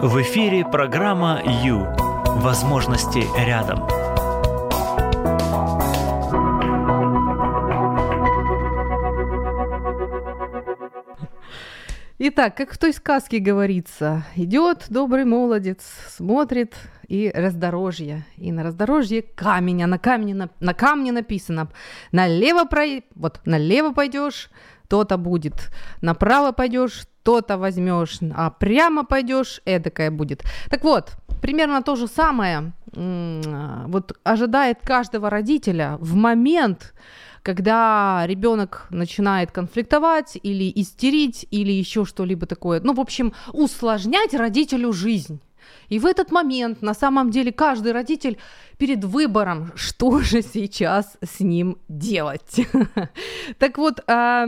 В эфире программа «Ю». Возможности рядом. Итак, как в той сказке говорится, идет добрый молодец, смотрит и раздорожье. И на раздорожье камень, а на камне, на, на камне написано, налево, про... вот, налево пойдешь, то-то будет, направо пойдешь, то-то возьмешь, а прямо пойдешь, эдакое будет. Так вот, примерно то же самое вот ожидает каждого родителя в момент, когда ребенок начинает конфликтовать или истерить, или еще что-либо такое. Ну, в общем, усложнять родителю жизнь. И в этот момент, на самом деле, каждый родитель перед выбором, что же сейчас с ним делать. Так вот, а,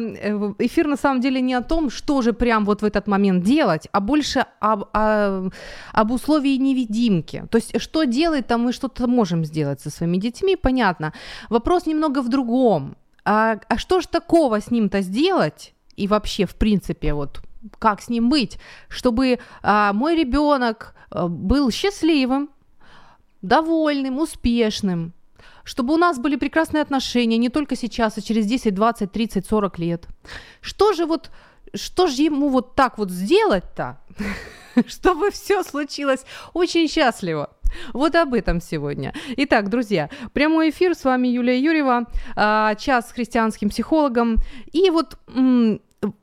эфир на самом деле не о том, что же прям вот в этот момент делать, а больше об, об условии невидимки. То есть, что делать, там мы что-то можем сделать со своими детьми, понятно. Вопрос немного в другом. А, а что же такого с ним-то сделать? И вообще, в принципе, вот как с ним быть, чтобы а, мой ребенок а, был счастливым, довольным, успешным, чтобы у нас были прекрасные отношения не только сейчас, а через 10, 20, 30, 40 лет. Что же вот, что же ему вот так вот сделать-то, чтобы все случилось очень счастливо? Вот об этом сегодня. Итак, друзья, прямой эфир, с вами Юлия Юрьева, а, час с христианским психологом. И вот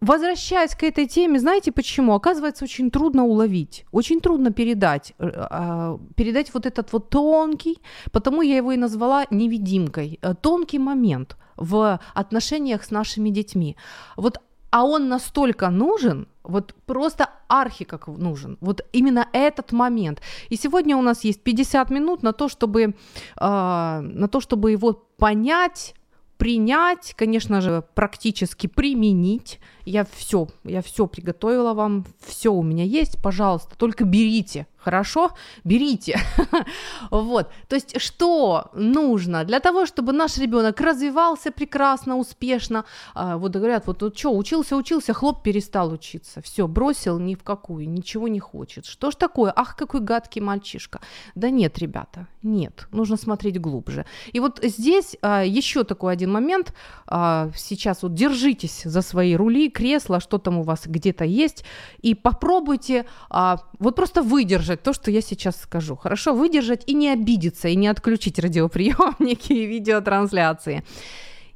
возвращаясь к этой теме, знаете почему? Оказывается, очень трудно уловить, очень трудно передать, э, а, передать вот этот вот тонкий, потому я его и назвала невидимкой, э, тонкий момент в отношениях с нашими детьми. Вот а он настолько нужен, вот просто архи как нужен, вот именно этот момент. И сегодня у нас есть 50 минут на то, чтобы, э, на то, чтобы его понять, принять, конечно же, практически применить. Я все, я все приготовила вам, все у меня есть, пожалуйста, только берите, хорошо? Берите. вот. То есть, что нужно для того, чтобы наш ребенок развивался прекрасно, успешно? А, вот говорят, вот, вот что, учился, учился, хлоп, перестал учиться. Все, бросил ни в какую, ничего не хочет. Что ж такое? Ах, какой гадкий мальчишка. Да нет, ребята, нет. Нужно смотреть глубже. И вот здесь а, еще такой один момент. А, сейчас вот держитесь за свои рули, кресла, что там у вас где-то есть, и попробуйте а, вот просто выдержать то, что я сейчас скажу. Хорошо, выдержать и не обидеться, и не отключить радиоприемники и видеотрансляции.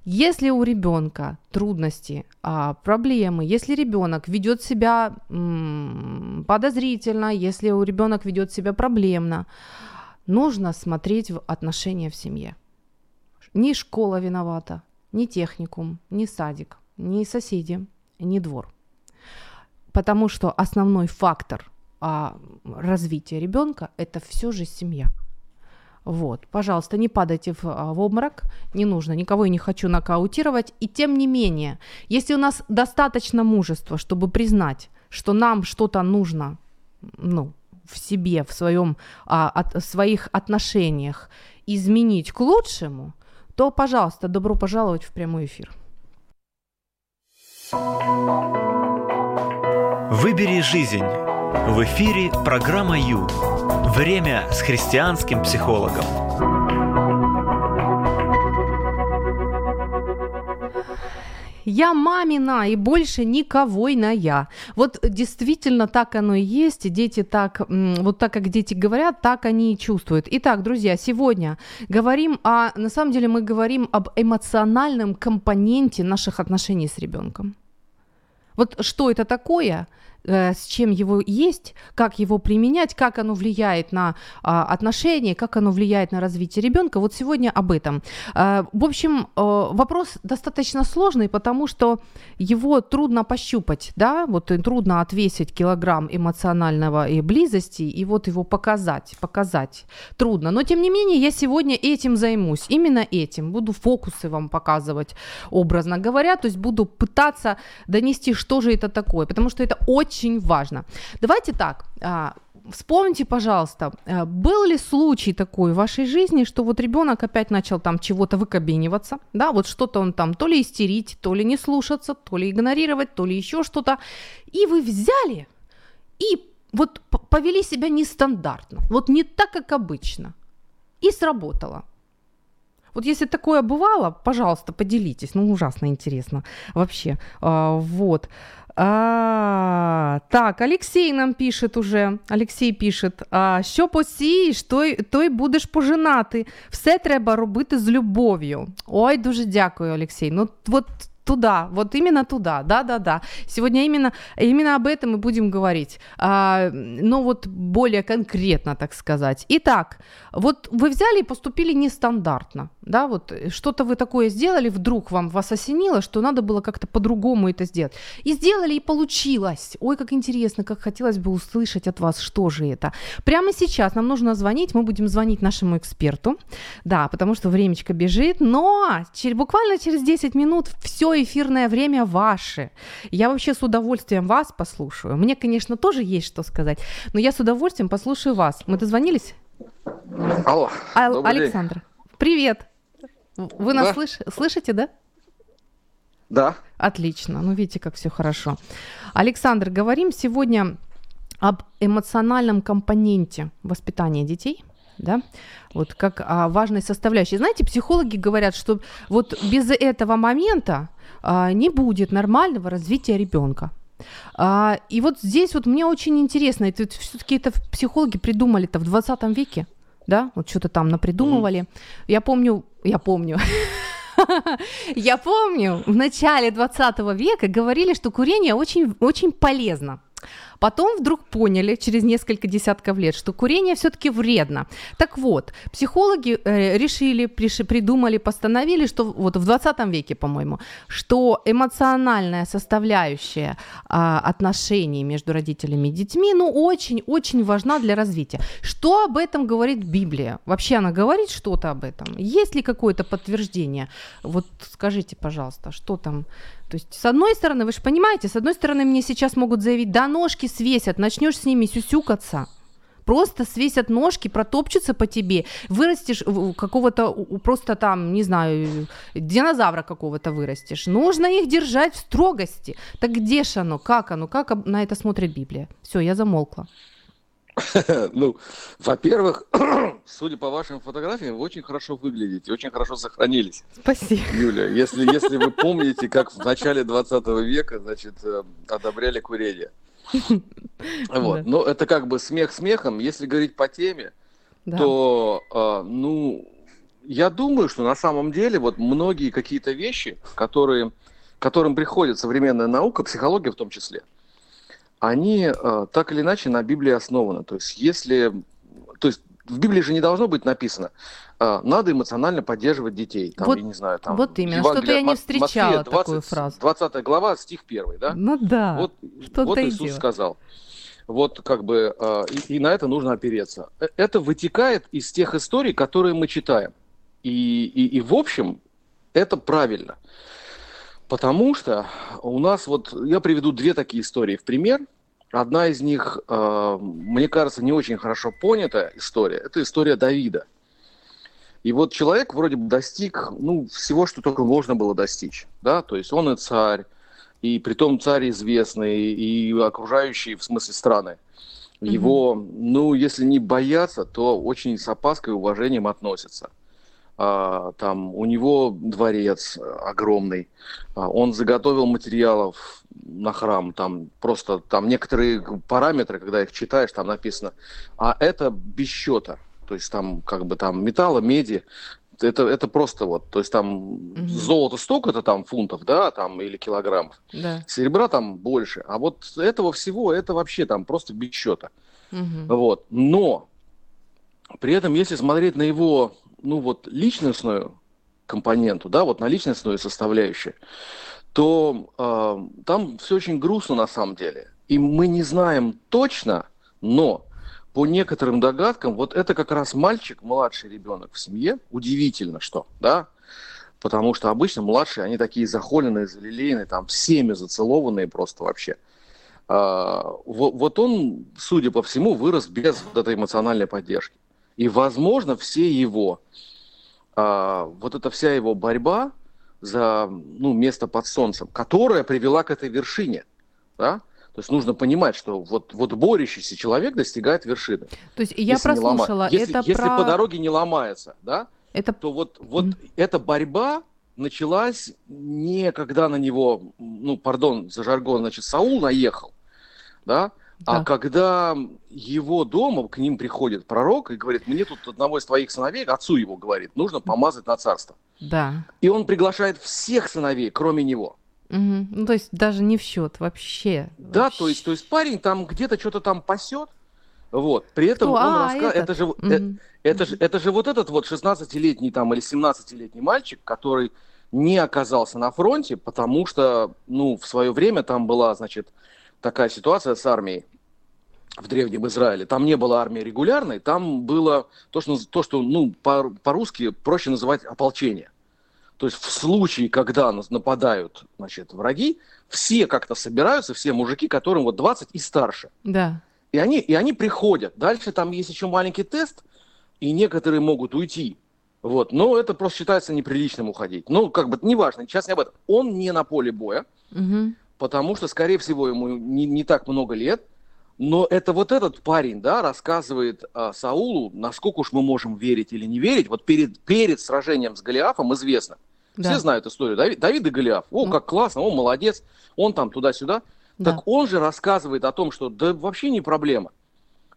Если у ребенка трудности, а, проблемы, если ребенок ведет себя подозрительно, если у ребенка ведет себя проблемно, нужно смотреть в отношения в семье. Ни школа виновата, ни техникум, ни садик, ни соседи, ни двор. Потому что основной фактор а, развития ребенка это все же семья. Вот, пожалуйста, не падайте в, а, в обморок, не нужно, никого я не хочу нокаутировать. И тем не менее, если у нас достаточно мужества, чтобы признать, что нам что-то нужно, ну, в себе, в своем, а, от, своих отношениях изменить к лучшему, то, пожалуйста, добро пожаловать в прямой эфир. Выбери жизнь в эфире программа Ю. Время с христианским психологом. Я мамина и больше никого иная. Вот действительно так оно и есть. Дети так, вот так как дети говорят, так они и чувствуют. Итак, друзья, сегодня говорим о, на самом деле мы говорим об эмоциональном компоненте наших отношений с ребенком. Вот что это такое? Э, с чем его есть, как его применять, как оно влияет на а, отношения, как оно влияет на развитие ребенка. Вот сегодня об этом. А, в общем, а, вопрос достаточно сложный, потому что его трудно пощупать, да, вот трудно отвесить килограмм эмоционального и близости и вот его показать, показать трудно. Но тем не менее я сегодня этим займусь, именно этим. Буду фокусы вам показывать, образно говоря, то есть буду пытаться донести, что же это такое, потому что это очень очень важно. Давайте так, а, вспомните, пожалуйста, а, был ли случай такой в вашей жизни, что вот ребенок опять начал там чего-то выкобениваться, да, вот что-то он там то ли истерить, то ли не слушаться, то ли игнорировать, то ли еще что-то, и вы взяли и вот повели себя нестандартно, вот не так, как обычно. И сработало. Вот если такое бывало, пожалуйста, поделитесь. Ну, ужасно интересно вообще. А, вот. А, так, Алексей нам пишет уже. Алексей пише: а, що посієш, той, той будеш пожинати. Все треба робити з любов'ю. Ой, дуже дякую, Олексій. Ну, от туда, вот именно туда, да-да-да. Сегодня именно, именно об этом мы будем говорить, а, но вот более конкретно, так сказать. Итак, вот вы взяли и поступили нестандартно, да, вот что-то вы такое сделали, вдруг вам вас осенило, что надо было как-то по-другому это сделать. И сделали, и получилось. Ой, как интересно, как хотелось бы услышать от вас, что же это. Прямо сейчас нам нужно звонить, мы будем звонить нашему эксперту, да, потому что времечко бежит, но через, буквально через 10 минут все эфирное время ваше. Я вообще с удовольствием вас послушаю. Мне, конечно, тоже есть что сказать, но я с удовольствием послушаю вас. Мы дозвонились? Алло. А- Александр, день. привет. Вы нас да. слыш- слышите, да? Да. Отлично. Ну, видите, как все хорошо. Александр, говорим сегодня об эмоциональном компоненте воспитания детей да, вот как а, важной составляющей. Знаете, психологи говорят, что вот без этого момента а, не будет нормального развития ребенка. А, и вот здесь вот мне очень интересно, это все-таки это психологи придумали это в 20 веке, да, вот что-то там напридумывали. Я помню, я помню, я помню, в начале 20 века говорили, что курение очень, очень полезно. Потом вдруг поняли через несколько десятков лет, что курение все-таки вредно. Так вот, психологи э, решили, придумали, постановили, что вот в 20 веке, по-моему, что эмоциональная составляющая э, отношений между родителями и детьми, ну, очень-очень важна для развития. Что об этом говорит Библия? Вообще она говорит что-то об этом? Есть ли какое-то подтверждение? Вот скажите, пожалуйста, что там то есть, с одной стороны, вы же понимаете, с одной стороны, мне сейчас могут заявить, да, ножки свесят, начнешь с ними сюсюкаться. Просто свесят ножки, протопчутся по тебе, вырастешь какого-то, просто там, не знаю, динозавра какого-то вырастешь. Нужно их держать в строгости. Так где ж оно, как оно, как на это смотрит Библия? Все, я замолкла. Ну, во-первых, судя по вашим фотографиям, вы очень хорошо выглядите, очень хорошо сохранились. Спасибо. Юля, если, если вы помните, как в начале 20 века, значит, э, одобряли курение. Вот. Но это как бы смех смехом. Если говорить по теме, то, э, ну, я думаю, что на самом деле вот многие какие-то вещи, которые, которым приходит современная наука, психология в том числе, они э, так или иначе на Библии основаны. То есть, если, то есть в Библии же не должно быть написано, э, надо эмоционально поддерживать детей. Там, вот, я не знаю, там, вот именно, что-то я не встречала Москве 20, такую фразу. 20 глава, стих 1, да? Ну да, Вот, вот Иисус дело. сказал. Вот как бы, э, и, и на это нужно опереться. Это вытекает из тех историй, которые мы читаем. И, и, и в общем, это правильно. Потому что у нас вот, я приведу две такие истории в пример. Одна из них, э, мне кажется, не очень хорошо понятая история. Это история Давида. И вот человек вроде бы достиг, ну, всего, что только можно было достичь, да, то есть он и царь, и при том царь известный, и окружающие, в смысле, страны. Его, mm-hmm. ну, если не боятся, то очень с опаской и уважением относятся. А, там у него дворец огромный, а, он заготовил материалов на храм, там просто там некоторые параметры, когда их читаешь, там написано, а это без счета, то есть там как бы там металла, меди, это, это просто вот, то есть там угу. золото столько-то там фунтов, да, там или килограммов, да. серебра там больше, а вот этого всего это вообще там просто без счета, угу. вот. Но при этом, если смотреть на его ну вот личностную компоненту, да, вот на личностную составляющую, то э, там все очень грустно на самом деле. И мы не знаем точно, но по некоторым догадкам, вот это как раз мальчик, младший ребенок в семье, удивительно что, да, потому что обычно младшие, они такие захоленные, залилейные, там всеми зацелованные просто вообще. А, вот, вот он, судя по всему, вырос без вот этой эмоциональной поддержки. И, возможно, все его, а, вот эта вся его борьба за ну, место под солнцем, которая привела к этой вершине, да? То есть нужно понимать, что вот, вот борющийся человек достигает вершины. То есть я прослушала, лома... если, это если про... по дороге не ломается, да, это... то вот, вот mm. эта борьба началась не когда на него, ну, пардон за жаргон, значит, Саул наехал, да, а да. когда его дома к ним приходит пророк и говорит, мне тут одного из твоих сыновей, отцу его говорит, нужно помазать на царство. Да. И он приглашает всех сыновей, кроме него. Угу. Ну, то есть даже не в счет вообще. Да, вообще. то есть, то есть парень там где-то что-то там пасет, вот. При этом Кто? он а, рассказывает, это же, угу. это, это же, это же вот этот вот 16-летний там или 17-летний мальчик, который не оказался на фронте, потому что, ну, в свое время там была, значит, такая ситуация с армией в Древнем Израиле. Там не было армии регулярной, там было то, что, то, что ну, по- по-русски проще называть ополчение. То есть в случае, когда нападают значит, враги, все как-то собираются, все мужики, которым вот 20 и старше. Да. И они, и они приходят. Дальше там есть еще маленький тест, и некоторые могут уйти. Вот. Но это просто считается неприличным уходить. Ну, как бы, неважно, сейчас не об этом. Он не на поле боя, угу. потому что, скорее всего, ему не, не так много лет. Но это вот этот парень, да, рассказывает а, Саулу, насколько уж мы можем верить или не верить. Вот перед, перед сражением с Голиафом известно, да. Все знают историю. Давид, Давид и Голиаф. О, ну. как классно, о, молодец. Он там туда-сюда. Да. Так он же рассказывает о том, что да вообще не проблема.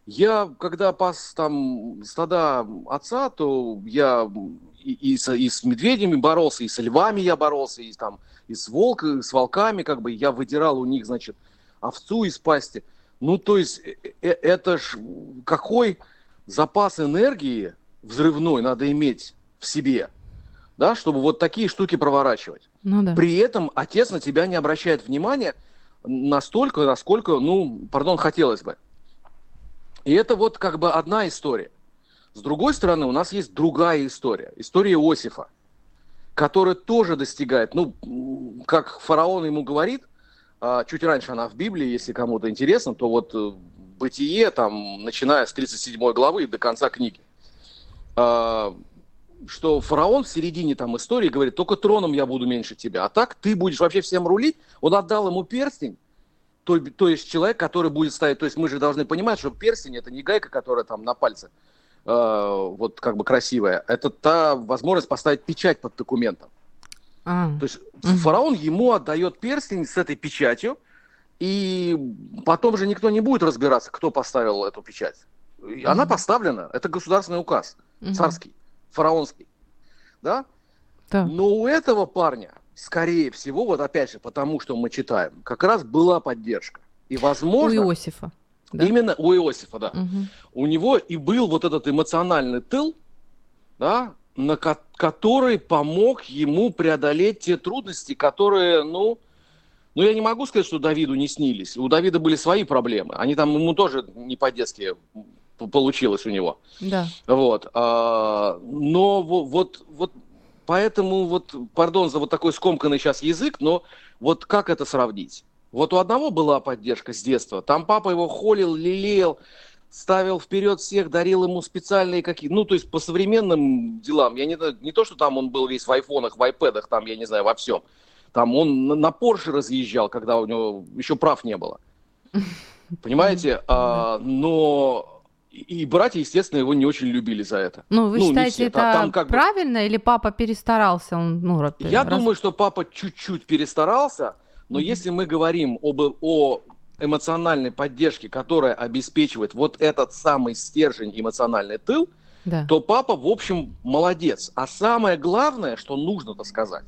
Я, когда пас там стада отца, то я и, и, с, и с медведями боролся, и с львами я боролся, и там и с волками, с волками, как бы я выдирал у них, значит, овцу из пасти. Ну, то есть, э, э, это ж какой запас энергии взрывной надо иметь в себе – да, чтобы вот такие штуки проворачивать. Ну, да. При этом отец на тебя не обращает внимания настолько, насколько, ну, пардон, хотелось бы. И это вот как бы одна история. С другой стороны, у нас есть другая история. История Иосифа, которая тоже достигает, ну, как фараон ему говорит, чуть раньше она в Библии, если кому-то интересно, то вот э, Бытие, там, начиная с 37 главы до конца книги а, что фараон в середине там истории говорит, только троном я буду меньше тебя, а так ты будешь вообще всем рулить. Он отдал ему перстень, то, то есть человек, который будет ставить, то есть мы же должны понимать, что перстень это не гайка, которая там на пальце, э, вот как бы красивая, это та возможность поставить печать под документом. А. То есть mm фараон ему отдает перстень с этой печатью, и потом же никто не будет разбираться, кто поставил эту печать. Она mm поставлена, это государственный указ, mm царский фараонский, да? да? Но у этого парня, скорее всего, вот опять же, потому что мы читаем, как раз была поддержка. И возможно... У Иосифа. Да? Именно у Иосифа, да. Угу. У него и был вот этот эмоциональный тыл, да, на ко- который помог ему преодолеть те трудности, которые, ну, ну, я не могу сказать, что Давиду не снились. У Давида были свои проблемы. Они там ему тоже не по-детски получилось у него. Да. Вот. А, но вот, вот поэтому вот, пардон за вот такой скомканный сейчас язык, но вот как это сравнить? Вот у одного была поддержка с детства, там папа его холил, лелеял, ставил вперед всех, дарил ему специальные какие ну, то есть по современным делам, я не, не то, что там он был весь в айфонах, в айпэдах, там, я не знаю, во всем, там он на, Порше разъезжал, когда у него еще прав не было, понимаете, а, но и братья, естественно, его не очень любили за это. Ну, вы ну, считаете, это там как правильно бы... или папа перестарался? Он, ну, Я раз... думаю, что папа чуть-чуть перестарался, но mm-hmm. если мы говорим об, о эмоциональной поддержке, которая обеспечивает вот этот самый стержень эмоциональный тыл, да. то папа, в общем, молодец. А самое главное, что нужно-то сказать,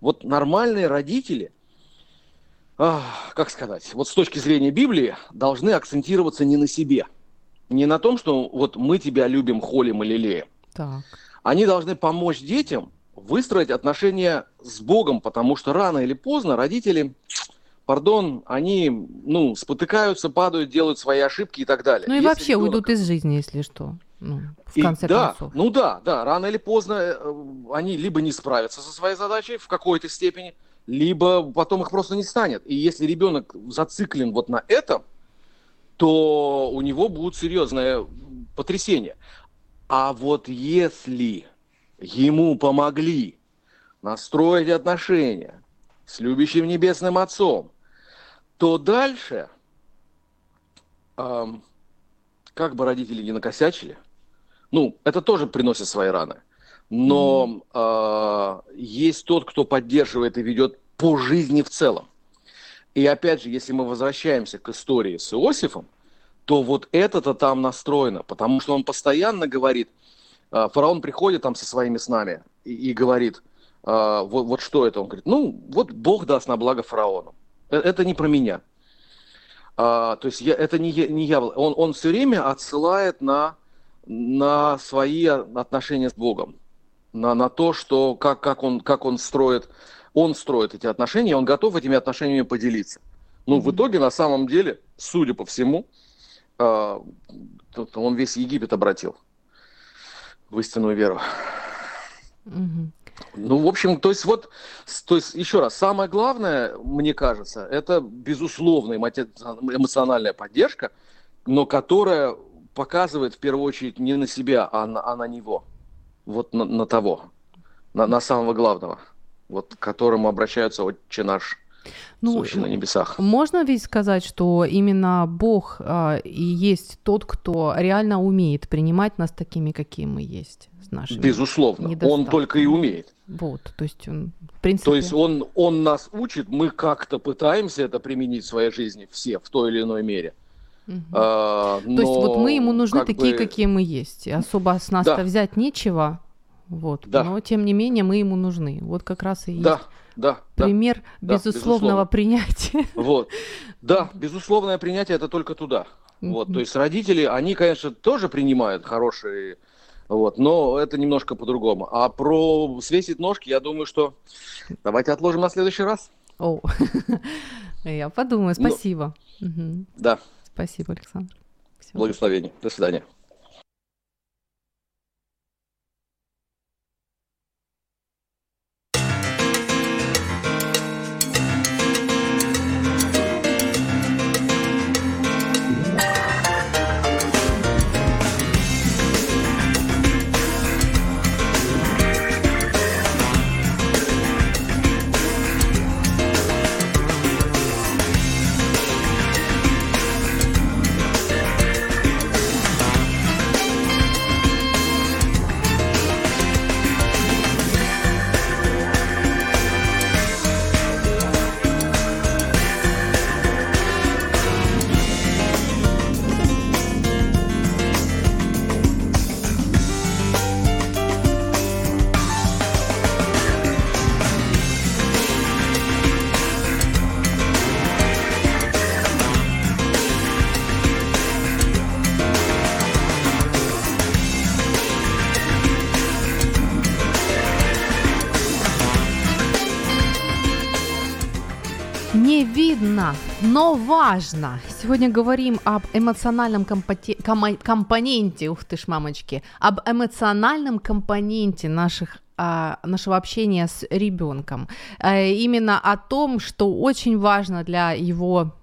вот нормальные родители, ах, как сказать, вот с точки зрения Библии, должны акцентироваться не на себе – не на том, что вот мы тебя любим, холим и лелеем. Так. Они должны помочь детям выстроить отношения с Богом, потому что рано или поздно родители, пардон, они, ну, спотыкаются, падают, делают свои ошибки и так далее. Ну и если вообще ребенок... уйдут из жизни, если что. Ну, в и, конце да, концов. Ну да, да, рано или поздно э, они либо не справятся со своей задачей в какой-то степени, либо потом их просто не станет. И если ребенок зациклен вот на этом, то у него будет серьезное потрясение. А вот если ему помогли настроить отношения с любящим небесным отцом, то дальше, эм, как бы родители не накосячили, ну, это тоже приносит свои раны. Но э, есть тот, кто поддерживает и ведет по жизни в целом. И опять же, если мы возвращаемся к истории с Иосифом, то вот это-то там настроено, потому что он постоянно говорит, э, фараон приходит там со своими снами и, и говорит, э, вот, вот что это? Он говорит, ну, вот Бог даст на благо фараону. Э, это не про меня. А, то есть я, это не, не я. Он, он все время отсылает на, на свои отношения с Богом, на, на то, что как, как, он, как он строит он строит эти отношения, он готов этими отношениями поделиться. Ну, mm-hmm. в итоге, на самом деле, судя по всему, э, он весь Египет обратил в истинную веру. Mm-hmm. Ну, в общем, то есть вот, то есть еще раз, самое главное, мне кажется, это безусловная эмоциональная поддержка, но которая показывает в первую очередь не на себя, а на, а на него, вот на, на того, на, на самого главного вот, к которому обращаются отче наш, ну, на небесах. Можно ведь сказать, что именно Бог а, и есть тот, кто реально умеет принимать нас такими, какие мы есть. С нашими Безусловно, он только и умеет. Вот, то есть он, в принципе... То есть он, он нас учит, мы как-то пытаемся это применить в своей жизни все, в той или иной мере. Угу. А, но, то есть вот мы ему нужны как такие, бы... какие мы есть. Особо с нас-то да. взять нечего, вот. Да. Но тем не менее мы ему нужны. Вот как раз и есть да, да, пример да, безусловного безусловно. принятия. Вот. Да, безусловное принятие это только туда. Вот. То есть родители, они, конечно, тоже принимают хорошие, вот, но это немножко по-другому. А про свесить ножки, я думаю, что давайте отложим на следующий раз. О, я подумаю. Ну, спасибо. Да. Спасибо, Александр. Благословение. До свидания. Но важно. Сегодня говорим об эмоциональном компоте- ком- компоненте, ух ты ж, мамочки, об эмоциональном компоненте наших а, нашего общения с ребенком. А, именно о том, что очень важно для его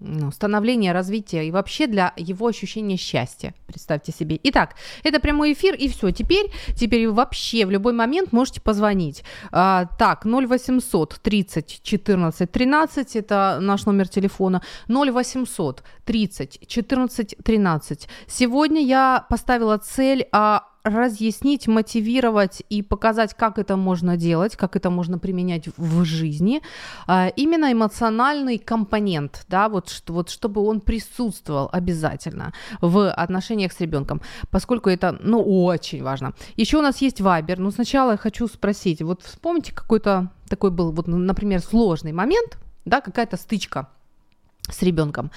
ну, становления, развития и вообще для его ощущения счастья. Представьте себе. Итак, это прямой эфир, и все. Теперь, теперь вообще в любой момент можете позвонить. А, так, 0800 30 14 13, это наш номер телефона. 0800 30 14 13. Сегодня я поставила цель а, разъяснить, мотивировать и показать, как это можно делать, как это можно применять в жизни, а, именно эмоциональный компонент, да, вот, вот чтобы он присутствовал обязательно в отношениях с ребенком, поскольку это, ну, очень важно. Еще у нас есть Вайбер, но сначала я хочу спросить, вот вспомните какой-то такой был, вот, например, сложный момент, да, какая-то стычка – с ребенком.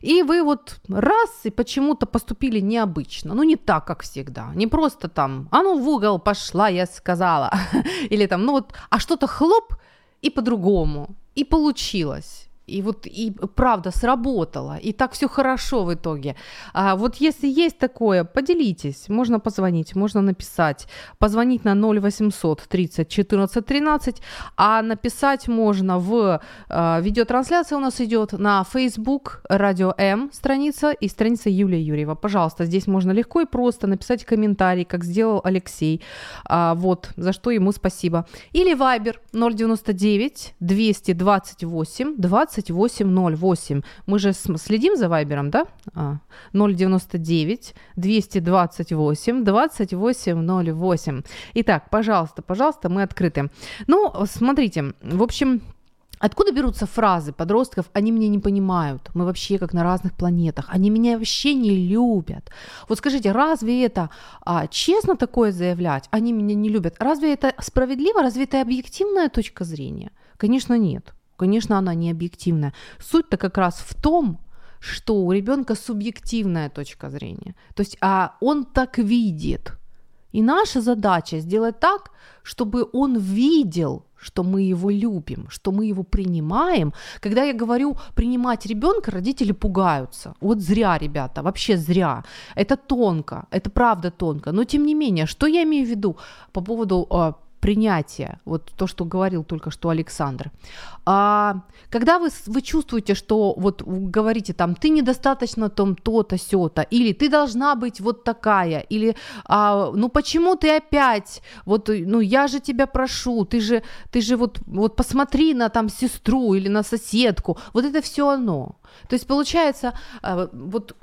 И вы вот раз и почему-то поступили необычно, ну не так, как всегда, не просто там, а ну в угол пошла, я сказала, или там, ну вот, а что-то хлоп и по-другому, и получилось и вот и правда сработало, и так все хорошо в итоге. А вот если есть такое, поделитесь, можно позвонить, можно написать, позвонить на 0800 30 14 13, а написать можно в э, видеотрансляция у нас идет на Facebook Радио М страница и страница Юлия Юрьева. Пожалуйста, здесь можно легко и просто написать комментарий, как сделал Алексей, а, вот за что ему спасибо. Или Viber 099 228 20 2808. Мы же следим за Вайбером, да? А, 099 228 2808. Итак, пожалуйста, пожалуйста, мы открыты. Ну, смотрите, в общем, Откуда берутся фразы подростков «они меня не понимают», «мы вообще как на разных планетах», «они меня вообще не любят». Вот скажите, разве это а, честно такое заявлять «они меня не любят»? Разве это справедливо? Разве это объективная точка зрения? Конечно, нет. Конечно, она не объективная. Суть-то как раз в том, что у ребенка субъективная точка зрения. То есть а он так видит. И наша задача сделать так, чтобы он видел, что мы его любим, что мы его принимаем. Когда я говорю принимать ребенка, родители пугаются. Вот зря, ребята, вообще зря. Это тонко, это правда тонко. Но тем не менее, что я имею в виду по поводу а, принятия, вот то, что говорил только что Александр. А, когда вы, вы чувствуете, что вот говорите там, ты недостаточно там то-то, сё-то, или ты должна быть вот такая, или а, ну почему ты опять, вот, ну я же тебя прошу, ты же, ты же вот, вот посмотри на там сестру или на соседку, вот это все оно. То есть получается, а, вот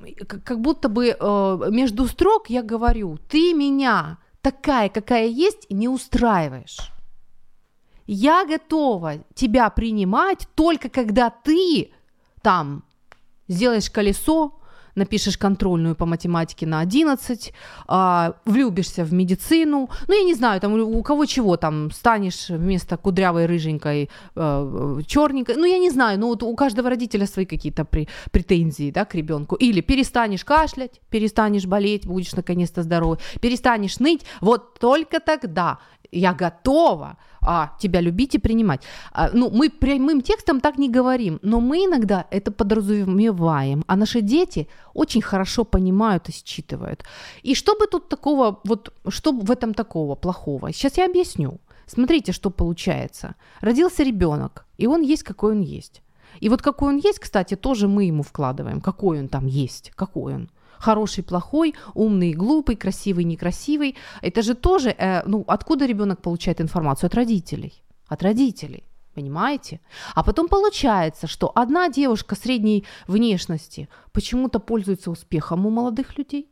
как будто бы а, между строк я говорю, ты меня такая, какая есть, не устраиваешь. Я готова тебя принимать только когда ты там сделаешь колесо, напишешь контрольную по математике на 11, а, влюбишься в медицину, ну, я не знаю, там у кого чего там, станешь вместо кудрявой, рыженькой, а, черненькой, ну, я не знаю, ну, вот у каждого родителя свои какие-то при, претензии, да, к ребенку. Или перестанешь кашлять, перестанешь болеть, будешь наконец-то здоровый, перестанешь ныть, вот только тогда я готова а, тебя любить и принимать. А, ну, мы прямым текстом так не говорим, но мы иногда это подразумеваем, а наши дети очень хорошо понимают и считывают. И что бы тут такого, вот что в этом такого плохого? Сейчас я объясню. Смотрите, что получается. Родился ребенок, и он есть, какой он есть. И вот какой он есть, кстати, тоже мы ему вкладываем, какой он там есть, какой он хороший, плохой, умный, глупый, красивый, некрасивый. Это же тоже, э, ну, откуда ребенок получает информацию? От родителей. От родителей. Понимаете? А потом получается, что одна девушка средней внешности почему-то пользуется успехом у молодых людей,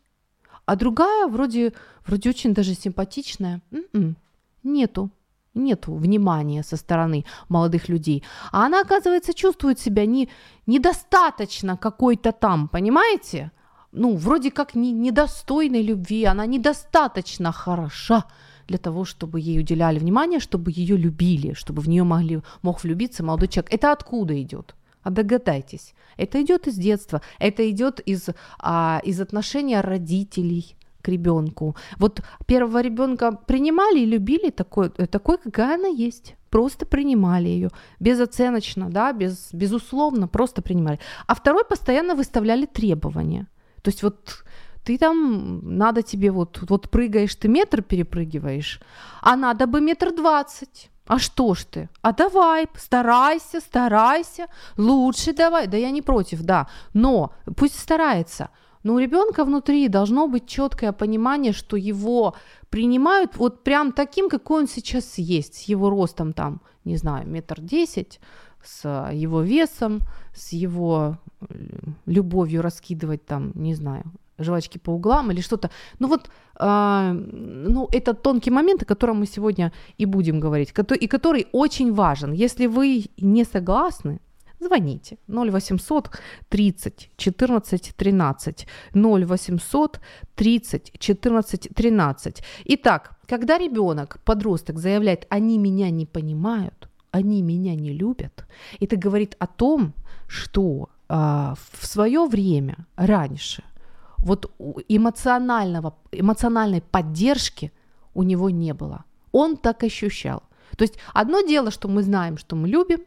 а другая вроде, вроде очень даже симпатичная. М-м, нету. Нету внимания со стороны молодых людей. А она, оказывается, чувствует себя не, недостаточно какой-то там, понимаете? Ну, вроде как не, недостойной любви, она недостаточно хороша для того, чтобы ей уделяли внимание, чтобы ее любили, чтобы в нее могли, мог влюбиться молодой человек. Это откуда идет? А догадайтесь, это идет из детства, это идет из, а, из отношения родителей к ребенку. Вот первого ребенка принимали и любили такой, такой, какая она есть. Просто принимали ее безоценочно, да, без, безусловно, просто принимали. А второй постоянно выставляли требования – то есть вот ты там, надо тебе вот, вот прыгаешь, ты метр перепрыгиваешь, а надо бы метр двадцать. А что ж ты? А давай, старайся, старайся, лучше давай. Да я не против, да, но пусть старается. Но у ребенка внутри должно быть четкое понимание, что его принимают вот прям таким, какой он сейчас есть, с его ростом там, не знаю, метр десять, с его весом, с его э, любовью раскидывать там, не знаю, жвачки по углам или что-то. Ну вот, э, ну это тонкий момент, о котором мы сегодня и будем говорить, и который очень важен. Если вы не согласны, звоните 0800 30 14 13 0800 30 14 13. Итак, когда ребенок, подросток заявляет, они меня не понимают, они меня не любят, это говорит о том, что а, в свое время, раньше, вот эмоционального, эмоциональной поддержки у него не было. Он так ощущал. То есть одно дело, что мы знаем, что мы любим,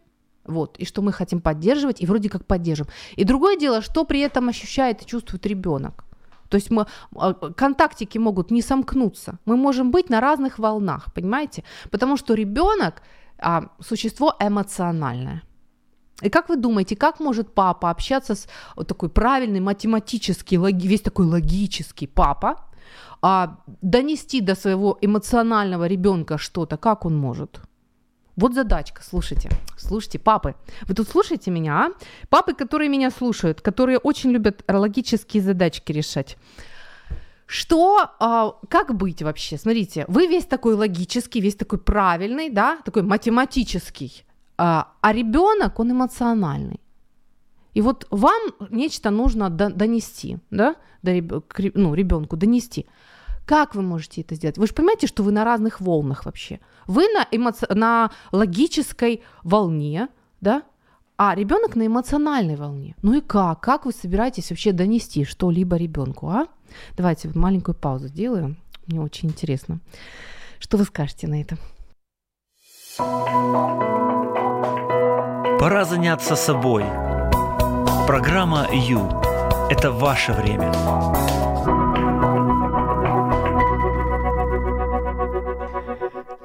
вот, и что мы хотим поддерживать, и вроде как поддержим. И другое дело, что при этом ощущает и чувствует ребенок. То есть мы, а, контактики могут не сомкнуться. Мы можем быть на разных волнах, понимаете? Потому что ребенок а, существо эмоциональное. И как вы думаете, как может папа общаться с вот такой правильный математический, весь такой логический папа, а, донести до своего эмоционального ребенка что-то, как он может? Вот задачка, слушайте, слушайте, папы, вы тут слушаете меня, а? Папы, которые меня слушают, которые очень любят логические задачки решать. Что, а, как быть вообще? Смотрите, вы весь такой логический, весь такой правильный, да, такой математический, а, а ребенок, он эмоциональный. И вот вам нечто нужно донести, да, до, ну, ребенку донести. Как вы можете это сделать? Вы же понимаете, что вы на разных волнах вообще. Вы на, эмоци... на логической волне, да, а ребенок на эмоциональной волне. Ну и как? Как вы собираетесь вообще донести что-либо ребенку, а? Давайте вот маленькую паузу сделаем. Мне очень интересно. Что вы скажете на это? Пора заняться собой. Программа «Ю» – это ваше время.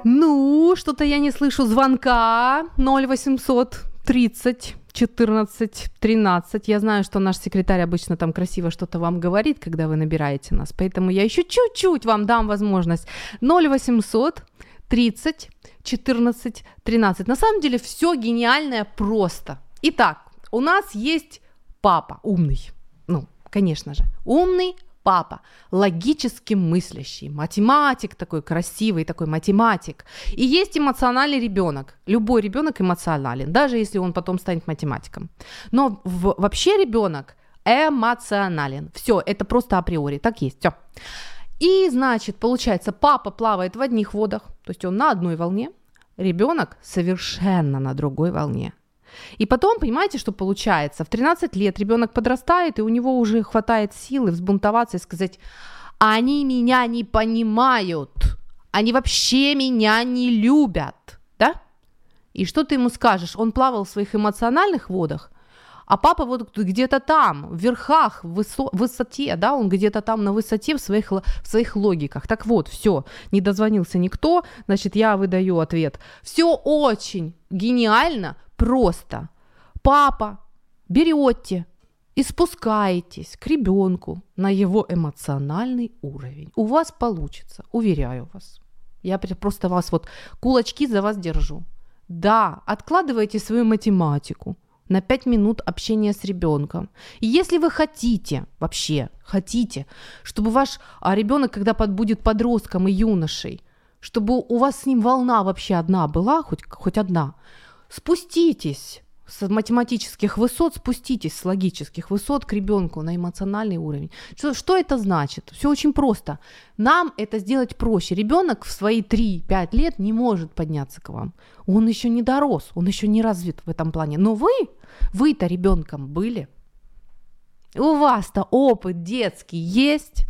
Ну, что-то я не слышу звонка 0800 30 14 13. Я знаю, что наш секретарь обычно там красиво что-то вам говорит, когда вы набираете нас, поэтому я еще чуть-чуть вам дам возможность. 0800 30 14 13. На самом деле все гениальное просто. Итак, у нас есть папа умный. Ну, конечно же, умный папа, логически мыслящий, математик такой красивый, такой математик. И есть эмоциональный ребенок. Любой ребенок эмоционален, даже если он потом станет математиком. Но в, вообще ребенок эмоционален. Все, это просто априори, так есть. Все. И значит, получается, папа плавает в одних водах, то есть он на одной волне, ребенок совершенно на другой волне. И потом, понимаете, что получается? В 13 лет ребенок подрастает, и у него уже хватает силы взбунтоваться и сказать, они меня не понимают, они вообще меня не любят, да? И что ты ему скажешь? Он плавал в своих эмоциональных водах, а папа вот где-то там, в верхах, в высо- высоте, да, он где-то там на высоте в своих, в своих логиках. Так вот, все, не дозвонился никто, значит, я выдаю ответ. Все очень гениально, просто. Папа, берете и спускаетесь к ребенку на его эмоциональный уровень. У вас получится, уверяю вас. Я просто вас вот кулачки за вас держу. Да, откладывайте свою математику на 5 минут общения с ребенком. И если вы хотите, вообще хотите, чтобы ваш а, ребенок, когда под, будет подростком и юношей, чтобы у вас с ним волна вообще одна была, хоть, хоть одна, спуститесь с математических высот, спуститесь с логических высот к ребенку на эмоциональный уровень. Что, что это значит? Все очень просто. Нам это сделать проще. Ребенок в свои 3-5 лет не может подняться к вам. Он еще не дорос, он еще не развит в этом плане. Но вы, вы-то ребенком были. У вас-то опыт детский есть.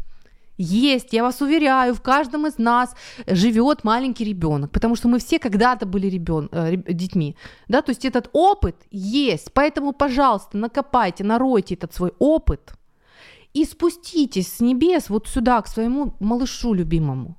Есть, я вас уверяю, в каждом из нас живет маленький ребенок, потому что мы все когда-то были ребен, э, детьми, да, то есть этот опыт есть, поэтому, пожалуйста, накопайте, наройте этот свой опыт и спуститесь с небес вот сюда, к своему малышу любимому.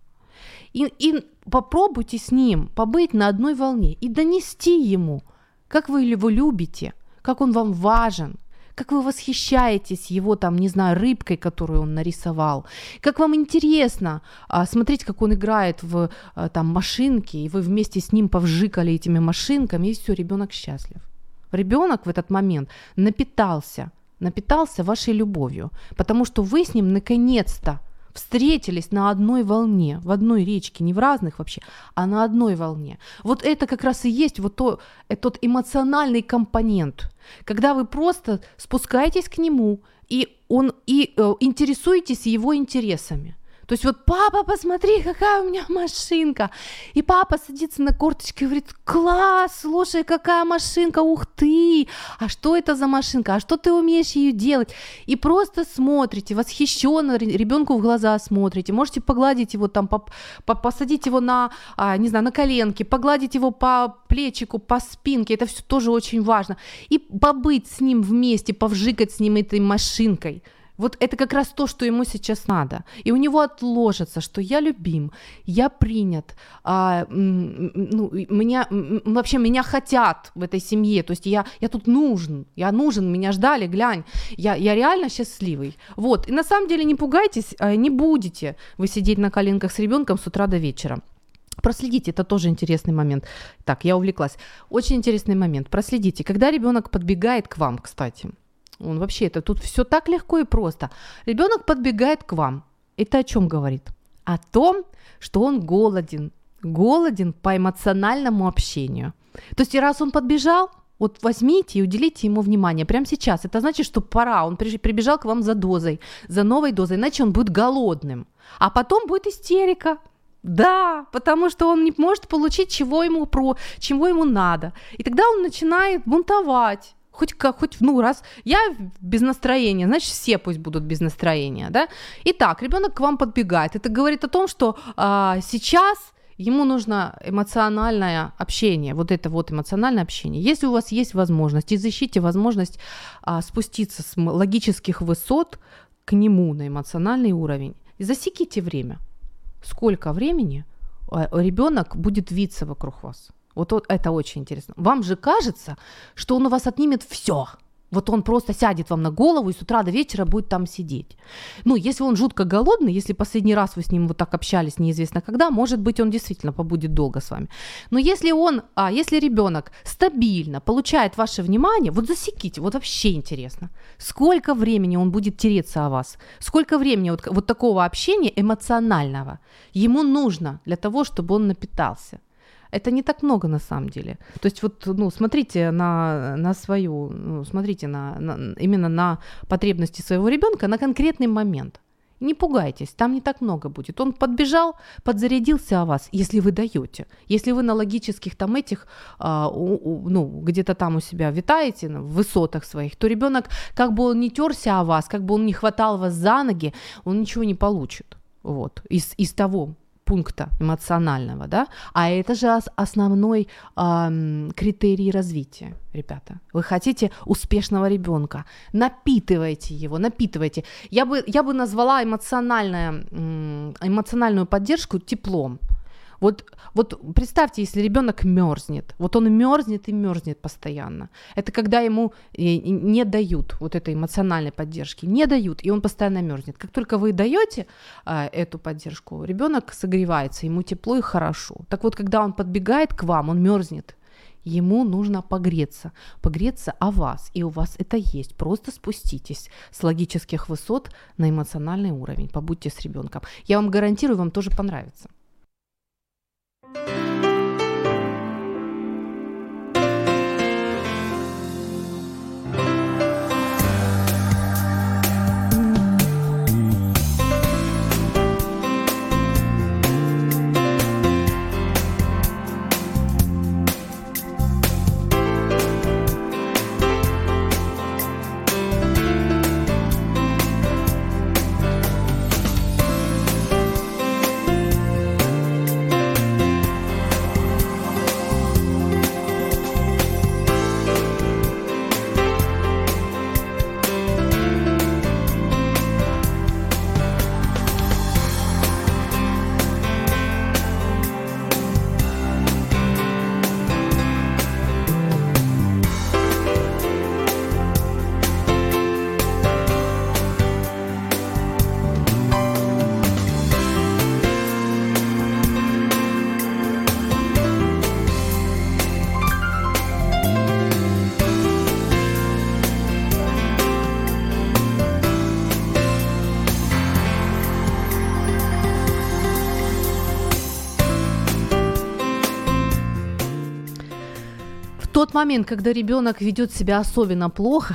И, и попробуйте с ним побыть на одной волне и донести ему, как вы его любите, как он вам важен – как вы восхищаетесь его там, не знаю, рыбкой, которую он нарисовал, как вам интересно а, смотреть, как он играет в а, там машинки, и вы вместе с ним повжикали этими машинками, и все, ребенок счастлив. Ребенок в этот момент напитался, напитался вашей любовью, потому что вы с ним наконец-то встретились на одной волне, в одной речке, не в разных вообще, а на одной волне. Вот это как раз и есть вот то, тот эмоциональный компонент, когда вы просто спускаетесь к нему и он и э, интересуетесь его интересами. То есть вот папа, посмотри, какая у меня машинка. И папа садится на корточки и говорит, класс, слушай, какая машинка, ух ты, а что это за машинка, а что ты умеешь ее делать? И просто смотрите, восхищенно ребенку в глаза смотрите, можете погладить его там, по, по, посадить его на, а, не знаю, на коленки, погладить его по плечику, по спинке, это все тоже очень важно. И побыть с ним вместе, повжикать с ним этой машинкой – вот это как раз то, что ему сейчас надо. И у него отложится, что я любим, я принят, а, ну, меня, вообще меня хотят в этой семье, то есть я, я тут нужен, я нужен, меня ждали, глянь, я, я реально счастливый. Вот, и на самом деле не пугайтесь, а, не будете вы сидеть на коленках с ребенком с утра до вечера. Проследите, это тоже интересный момент. Так, я увлеклась. Очень интересный момент. Проследите, когда ребенок подбегает к вам, кстати, он вообще это тут все так легко и просто. Ребенок подбегает к вам. Это о чем говорит? О том, что он голоден, голоден по эмоциональному общению. То есть, раз он подбежал, вот возьмите и уделите ему внимание прямо сейчас. Это значит, что пора. Он прибежал к вам за дозой, за новой дозой, иначе он будет голодным. А потом будет истерика. Да, потому что он не может получить, чего ему, про, чего ему надо. И тогда он начинает бунтовать хоть как, хоть, ну, раз я без настроения, значит, все пусть будут без настроения, да. Итак, ребенок к вам подбегает. Это говорит о том, что а, сейчас ему нужно эмоциональное общение, вот это вот эмоциональное общение. Если у вас есть возможность, изыщите возможность а, спуститься с логических высот к нему на эмоциональный уровень, и засеките время. Сколько времени а, ребенок будет виться вокруг вас. Вот, это очень интересно. Вам же кажется, что он у вас отнимет все. Вот он просто сядет вам на голову и с утра до вечера будет там сидеть. Ну, если он жутко голодный, если последний раз вы с ним вот так общались неизвестно когда, может быть, он действительно побудет долго с вами. Но если он, а, если ребенок стабильно получает ваше внимание, вот засеките, вот вообще интересно, сколько времени он будет тереться о вас, сколько времени вот, вот такого общения эмоционального ему нужно для того, чтобы он напитался это не так много на самом деле. То есть вот, ну, смотрите на, на свою, ну, смотрите на, на, именно на потребности своего ребенка на конкретный момент. Не пугайтесь, там не так много будет. Он подбежал, подзарядился о вас, если вы даете. Если вы на логических там этих, а, у, у, ну, где-то там у себя витаете, на высотах своих, то ребенок, как бы он не терся о вас, как бы он не хватал вас за ноги, он ничего не получит. Вот, из, из того, пункта эмоционального, да, а это же основной э, критерий развития, ребята. Вы хотите успешного ребенка, напитывайте его, напитывайте. Я бы, я бы назвала эмоциональное, эмоциональную поддержку теплом. Вот, вот представьте, если ребенок мерзнет, вот он мерзнет и мерзнет постоянно. Это когда ему э, не дают вот этой эмоциональной поддержки, не дают, и он постоянно мерзнет. Как только вы даете а, эту поддержку, ребенок согревается, ему тепло и хорошо. Так вот, когда он подбегает к вам, он мерзнет, ему нужно погреться, погреться о вас, и у вас это есть. Просто спуститесь с логических высот на эмоциональный уровень, побудьте с ребенком. Я вам гарантирую, вам тоже понравится. Thank you. Тот момент, когда ребенок ведет себя особенно плохо,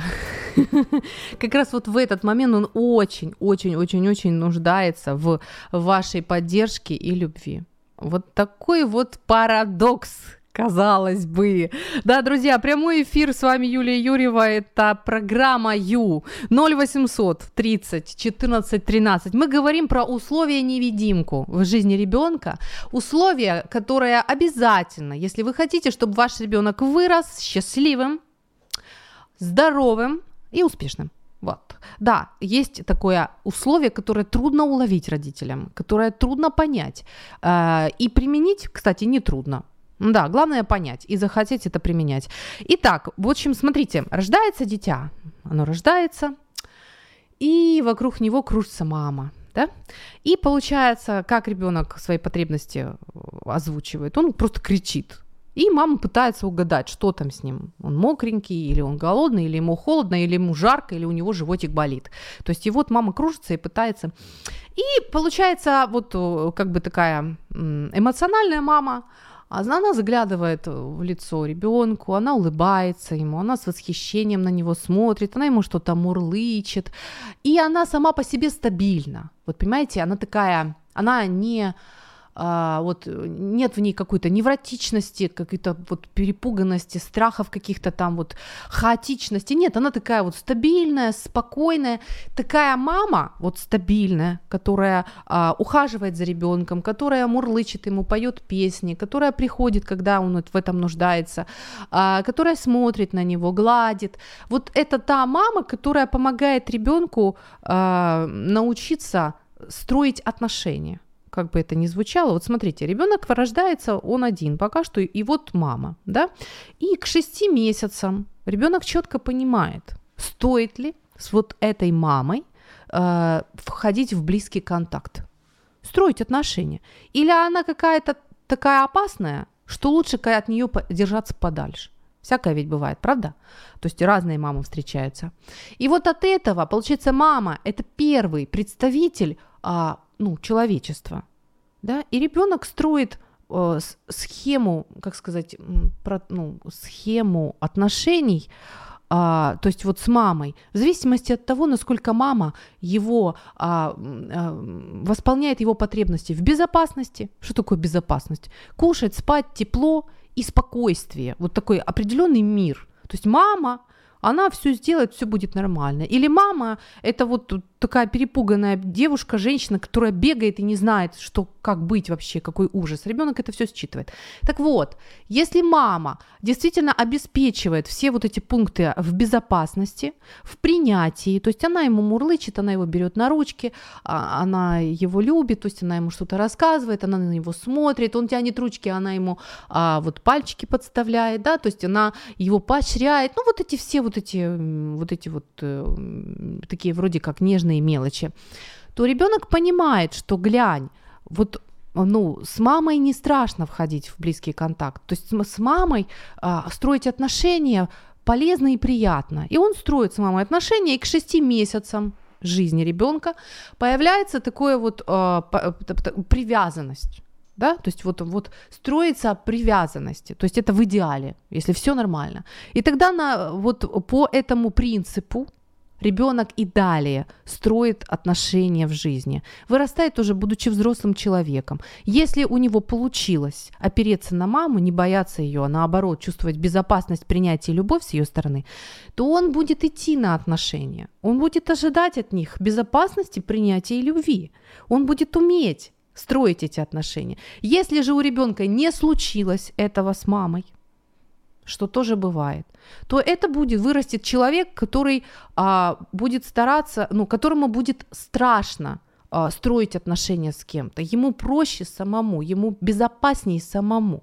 как раз вот в этот момент он очень-очень-очень-очень нуждается в вашей поддержке и любви. Вот такой вот парадокс, Казалось бы. Да, друзья, прямой эфир с вами Юлия Юрьева. Это программа Ю 0800 30 14 13. Мы говорим про условия-невидимку в жизни ребенка. Условия, которые обязательно, если вы хотите, чтобы ваш ребенок вырос счастливым, здоровым и успешным. Вот. Да, есть такое условие, которое трудно уловить родителям, которое трудно понять. Э, и применить, кстати, не трудно. Да, главное понять и захотеть это применять. Итак, в общем, смотрите, рождается дитя, оно рождается, и вокруг него кружится мама. да? И получается, как ребенок свои потребности э, озвучивает, он просто кричит. И мама пытается угадать, что там с ним. Он мокренький, или он голодный, или ему холодно, или ему жарко, или у него животик болит. То есть и вот мама кружится и пытается. И получается вот э, как бы такая эмоциональная мама, она заглядывает в лицо ребенку, она улыбается ему, она с восхищением на него смотрит, она ему что-то мурлычет, и она сама по себе стабильна. Вот понимаете, она такая, она не а, вот э, нет в ней какой-то невротичности, какой-то вот перепуганности, страхов каких-то там вот хаотичности. Нет, она такая вот стабильная, спокойная, такая мама вот стабильная, которая а, ухаживает за ребенком, которая мурлычет ему, поет песни, которая приходит, когда он вот в этом нуждается, а, которая смотрит на него, гладит. Вот это та мама, которая помогает ребенку а, научиться строить отношения как бы это ни звучало, вот смотрите, ребенок рождается, он один пока что, и вот мама, да, и к шести месяцам ребенок четко понимает, стоит ли с вот этой мамой э, входить в близкий контакт, строить отношения, или она какая-то такая опасная, что лучше от нее держаться подальше. Всякое ведь бывает, правда? То есть разные мамы встречаются. И вот от этого, получается, мама – это первый представитель а, ну, человечества. Да? И ребенок строит э, схему, как сказать, про, ну, схему отношений, а, то есть вот с мамой, в зависимости от того, насколько мама его а, а, восполняет его потребности в безопасности. Что такое безопасность? Кушать, спать, тепло и спокойствие. Вот такой определенный мир. То есть мама она все сделает, все будет нормально. Или мама, это вот такая перепуганная девушка, женщина, которая бегает и не знает, что, как быть вообще, какой ужас. Ребенок это все считывает. Так вот, если мама действительно обеспечивает все вот эти пункты в безопасности, в принятии, то есть она ему мурлычет, она его берет на ручки, а, она его любит, то есть она ему что-то рассказывает, она на него смотрит, он тянет ручки, она ему а, вот пальчики подставляет, да, то есть она его поощряет, ну вот эти все вот эти вот эти вот э, такие вроде как нежные разные мелочи, то ребенок понимает, что глянь, вот ну, с мамой не страшно входить в близкий контакт. То есть с мамой а, строить отношения полезно и приятно. И он строит с мамой отношения, и к шести месяцам жизни ребенка появляется такое вот а, привязанность. Да? То есть вот, вот строится привязанности, то есть это в идеале, если все нормально. И тогда на, вот по этому принципу Ребенок и далее строит отношения в жизни, вырастает уже будучи взрослым человеком. Если у него получилось опереться на маму, не бояться ее, а наоборот чувствовать безопасность, принятие и любовь с ее стороны, то он будет идти на отношения. Он будет ожидать от них безопасности, принятия и любви. Он будет уметь строить эти отношения. Если же у ребенка не случилось этого с мамой, что тоже бывает, то это будет вырастет человек, который а, будет стараться, ну, которому будет страшно а, строить отношения с кем-то. Ему проще самому, ему безопаснее самому.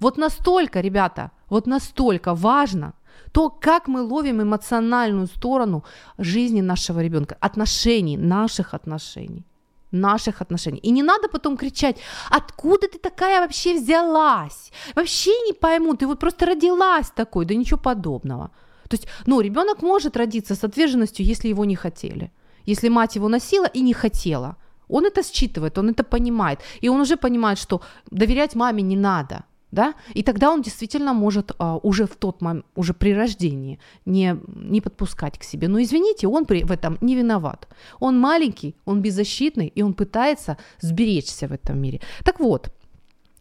Вот настолько, ребята, вот настолько важно то, как мы ловим эмоциональную сторону жизни нашего ребенка, отношений, наших отношений наших отношений. И не надо потом кричать, откуда ты такая вообще взялась? Вообще не пойму, ты вот просто родилась такой, да ничего подобного. То есть, ну, ребенок может родиться с ответственностью, если его не хотели. Если мать его носила и не хотела. Он это считывает, он это понимает. И он уже понимает, что доверять маме не надо да, и тогда он действительно может а, уже в тот момент, уже при рождении не, не подпускать к себе. Но извините, он при, в этом не виноват. Он маленький, он беззащитный, и он пытается сберечься в этом мире. Так вот,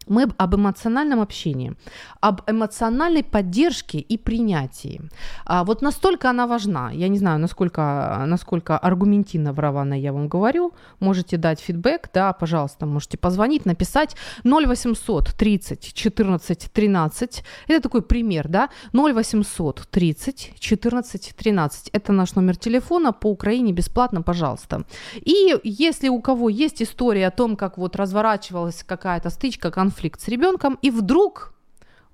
мы об эмоциональном общении, об эмоциональной поддержке и принятии. А вот настолько она важна. Я не знаю, насколько, насколько аргументивно, Вравана, я вам говорю. Можете дать фидбэк, да, пожалуйста, можете позвонить, написать 0800 30 14 13. Это такой пример, да, 0800 30 14 13. Это наш номер телефона по Украине бесплатно, пожалуйста. И если у кого есть история о том, как вот разворачивалась какая-то стычка, конфликт, конфликт с ребенком, и вдруг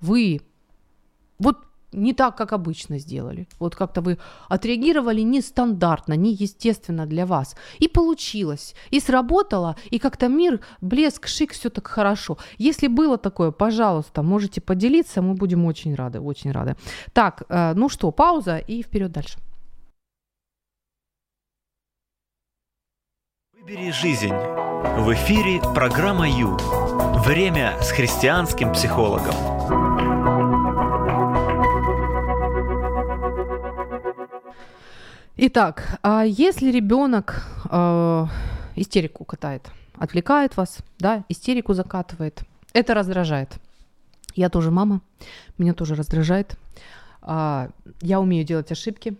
вы вот не так, как обычно сделали. Вот как-то вы отреагировали нестандартно, неестественно для вас. И получилось, и сработало, и как-то мир, блеск, шик, все так хорошо. Если было такое, пожалуйста, можете поделиться, мы будем очень рады, очень рады. Так, э, ну что, пауза и вперед дальше. Выбери жизнь. В эфире программа Ю. Время с христианским психологом. Итак, а если ребенок э, истерику катает, отвлекает вас, да, истерику закатывает, это раздражает. Я тоже мама, меня тоже раздражает. А, я умею делать ошибки,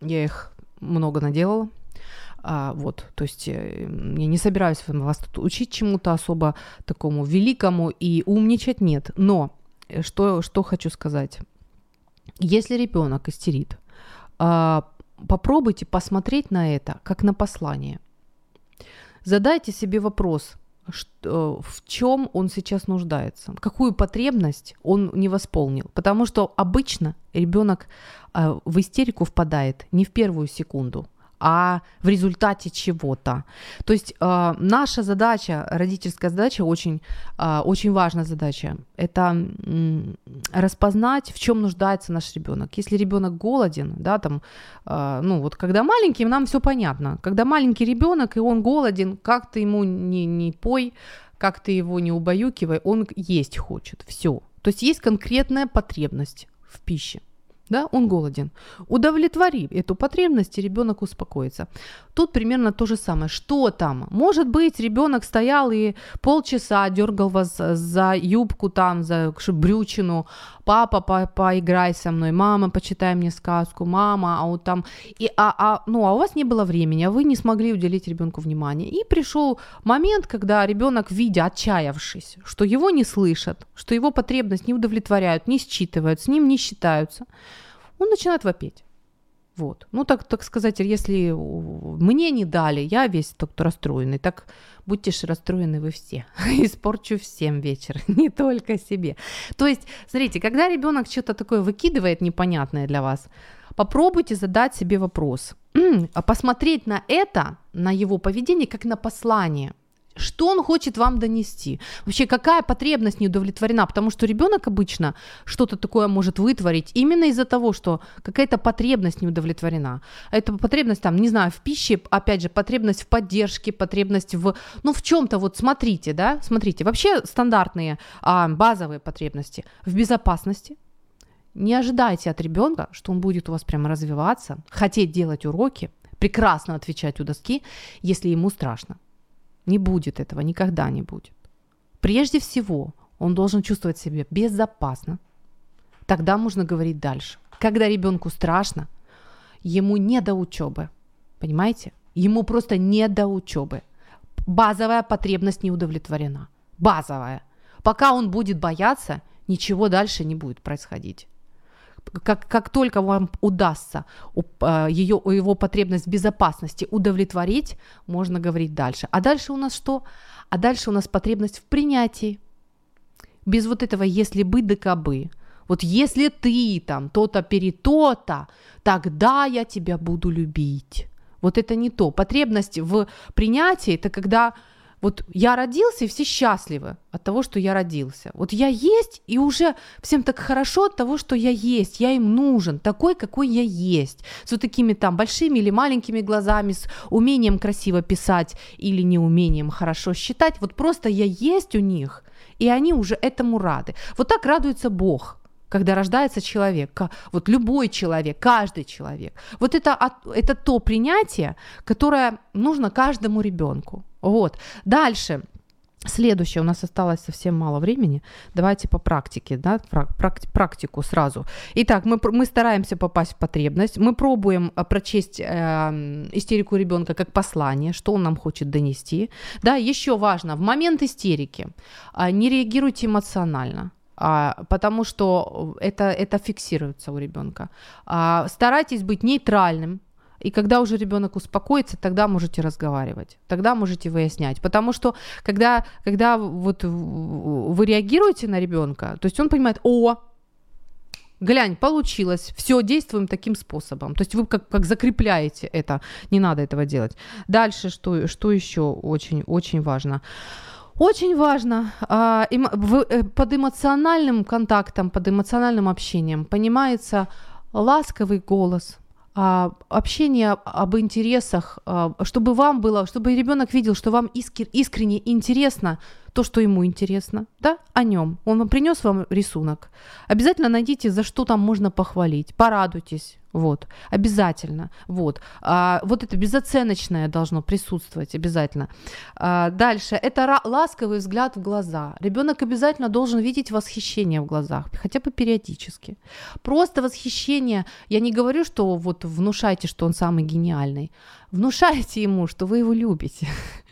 я их много наделала. А, вот, то есть э, я не собираюсь вас тут учить чему-то особо такому великому и умничать нет. Но э, что, что хочу сказать. Если ребенок истерит, а, попробуйте посмотреть на это как на послание. Задайте себе вопрос, что, в чем он сейчас нуждается, какую потребность он не восполнил. Потому что обычно ребенок э, в истерику впадает не в первую секунду, а в результате чего-то. То есть э, наша задача, родительская задача, очень, э, очень важная задача, это э, распознать, в чем нуждается наш ребенок. Если ребенок голоден, да, там, э, ну вот когда маленький, нам все понятно. Когда маленький ребенок и он голоден, как ты ему не, не пой, как ты его не убаюкивай, он есть хочет, все. То есть есть конкретная потребность в пище да, он голоден. Удовлетвори эту потребность, и ребенок успокоится. Тут примерно то же самое. Что там? Может быть, ребенок стоял и полчаса дергал вас за юбку там, за брючину. Папа, по поиграй со мной. Мама, почитай мне сказку. Мама, а вот там... И, а, а, ну, а у вас не было времени, а вы не смогли уделить ребенку внимание. И пришел момент, когда ребенок, видя, отчаявшись, что его не слышат, что его потребность не удовлетворяют, не считывают, с ним не считаются, он начинает вопить. Вот. Ну, так, так сказать, если мне не дали, я весь так расстроенный, так будьте же расстроены вы все. Испорчу всем вечер, не только себе. То есть, смотрите, когда ребенок что-то такое выкидывает непонятное для вас, попробуйте задать себе вопрос, а посмотреть на это, на его поведение, как на послание – что он хочет вам донести? Вообще, какая потребность не удовлетворена? Потому что ребенок обычно что-то такое может вытворить именно из-за того, что какая-то потребность не удовлетворена. Это потребность там, не знаю, в пище, опять же, потребность в поддержке, потребность в, ну, в чем-то, вот смотрите, да, смотрите, вообще стандартные а, базовые потребности в безопасности. Не ожидайте от ребенка, что он будет у вас прямо развиваться, хотеть делать уроки, прекрасно отвечать у доски, если ему страшно. Не будет этого, никогда не будет. Прежде всего, он должен чувствовать себя безопасно. Тогда можно говорить дальше. Когда ребенку страшно, ему не до учебы. Понимаете? Ему просто не до учебы. Базовая потребность не удовлетворена. Базовая. Пока он будет бояться, ничего дальше не будет происходить как, как только вам удастся ее, его потребность безопасности удовлетворить, можно говорить дальше. А дальше у нас что? А дальше у нас потребность в принятии. Без вот этого «если бы да кабы». Вот если ты там то-то перед то-то, тогда я тебя буду любить. Вот это не то. Потребность в принятии – это когда вот я родился, и все счастливы от того, что я родился. Вот я есть, и уже всем так хорошо от того, что я есть. Я им нужен, такой, какой я есть. С вот такими там большими или маленькими глазами, с умением красиво писать или неумением хорошо считать. Вот просто я есть у них, и они уже этому рады. Вот так радуется Бог – когда рождается человек, вот любой человек, каждый человек. Вот это, это то принятие, которое нужно каждому ребенку. Вот. Дальше. Следующее, у нас осталось совсем мало времени. Давайте по практике, да, практику сразу. Итак, мы, мы стараемся попасть в потребность, мы пробуем э, прочесть э, истерику ребенка как послание, что он нам хочет донести. Да, еще важно, в момент истерики э, не реагируйте эмоционально а, потому что это, это фиксируется у ребенка. А, старайтесь быть нейтральным, и когда уже ребенок успокоится, тогда можете разговаривать, тогда можете выяснять. Потому что когда, когда вот вы реагируете на ребенка, то есть он понимает, о, глянь, получилось, все, действуем таким способом. То есть вы как, как закрепляете это, не надо этого делать. Дальше, что, что еще очень, очень важно. Очень важно в, э, под эмоциональным контактом, под эмоциональным общением понимается ласковый голос, общение об интересах, а, чтобы вам было, чтобы ребенок видел, что вам искр, искренне интересно то, что ему интересно, да, о нем. Он принес вам рисунок. Обязательно найдите, за что там можно похвалить, порадуйтесь, вот, обязательно, вот. А, вот это безоценочное должно присутствовать обязательно. А, дальше, это ласковый взгляд в глаза. Ребенок обязательно должен видеть восхищение в глазах, хотя бы периодически. Просто восхищение, я не говорю, что вот внушайте, что он самый гениальный, внушайте ему, что вы его любите.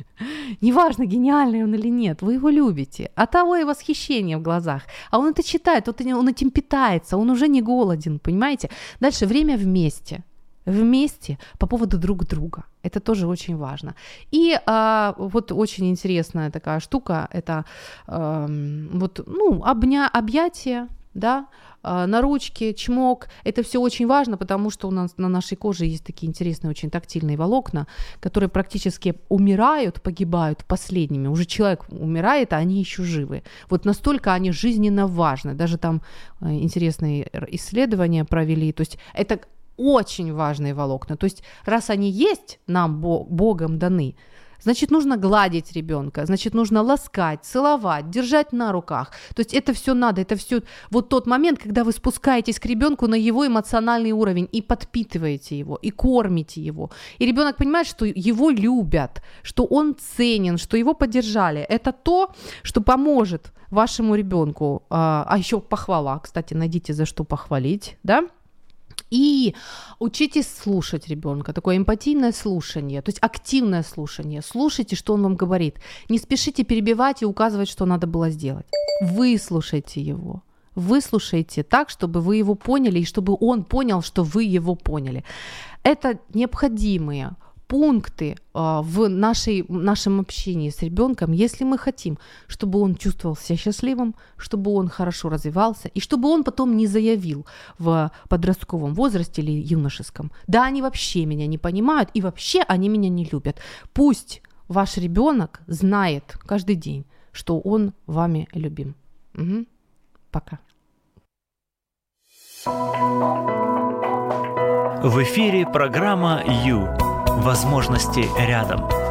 Неважно, гениальный он или нет, вы его любите. А того и восхищение в глазах. А он это читает, он этим питается, он уже не голоден, понимаете? Дальше время вместе вместе по поводу друг друга. Это тоже очень важно. И а, вот очень интересная такая штука, это а, вот, ну, обня, объятие, да, на ручке, чмок. Это все очень важно, потому что у нас на нашей коже есть такие интересные, очень тактильные волокна, которые практически умирают, погибают последними. Уже человек умирает, а они еще живы. Вот настолько они жизненно важны. Даже там э, интересные исследования провели. То есть это очень важные волокна. То есть раз они есть, нам Богом даны, значит, нужно гладить ребенка, значит, нужно ласкать, целовать, держать на руках. То есть это все надо, это все вот тот момент, когда вы спускаетесь к ребенку на его эмоциональный уровень и подпитываете его, и кормите его. И ребенок понимает, что его любят, что он ценен, что его поддержали. Это то, что поможет вашему ребенку. А, а еще похвала, кстати, найдите за что похвалить, да? И учитесь слушать ребенка, такое эмпатийное слушание, то есть активное слушание. Слушайте, что он вам говорит. Не спешите перебивать и указывать, что надо было сделать. Выслушайте его. Выслушайте так, чтобы вы его поняли и чтобы он понял, что вы его поняли. Это необходимые пункты э, в нашей, нашем общении с ребенком, если мы хотим, чтобы он чувствовал себя счастливым, чтобы он хорошо развивался, и чтобы он потом не заявил в подростковом возрасте или юношеском, да, они вообще меня не понимают, и вообще они меня не любят. Пусть ваш ребенок знает каждый день, что он вами любим. Угу. Пока. В эфире программа «Ю» Возможности рядом.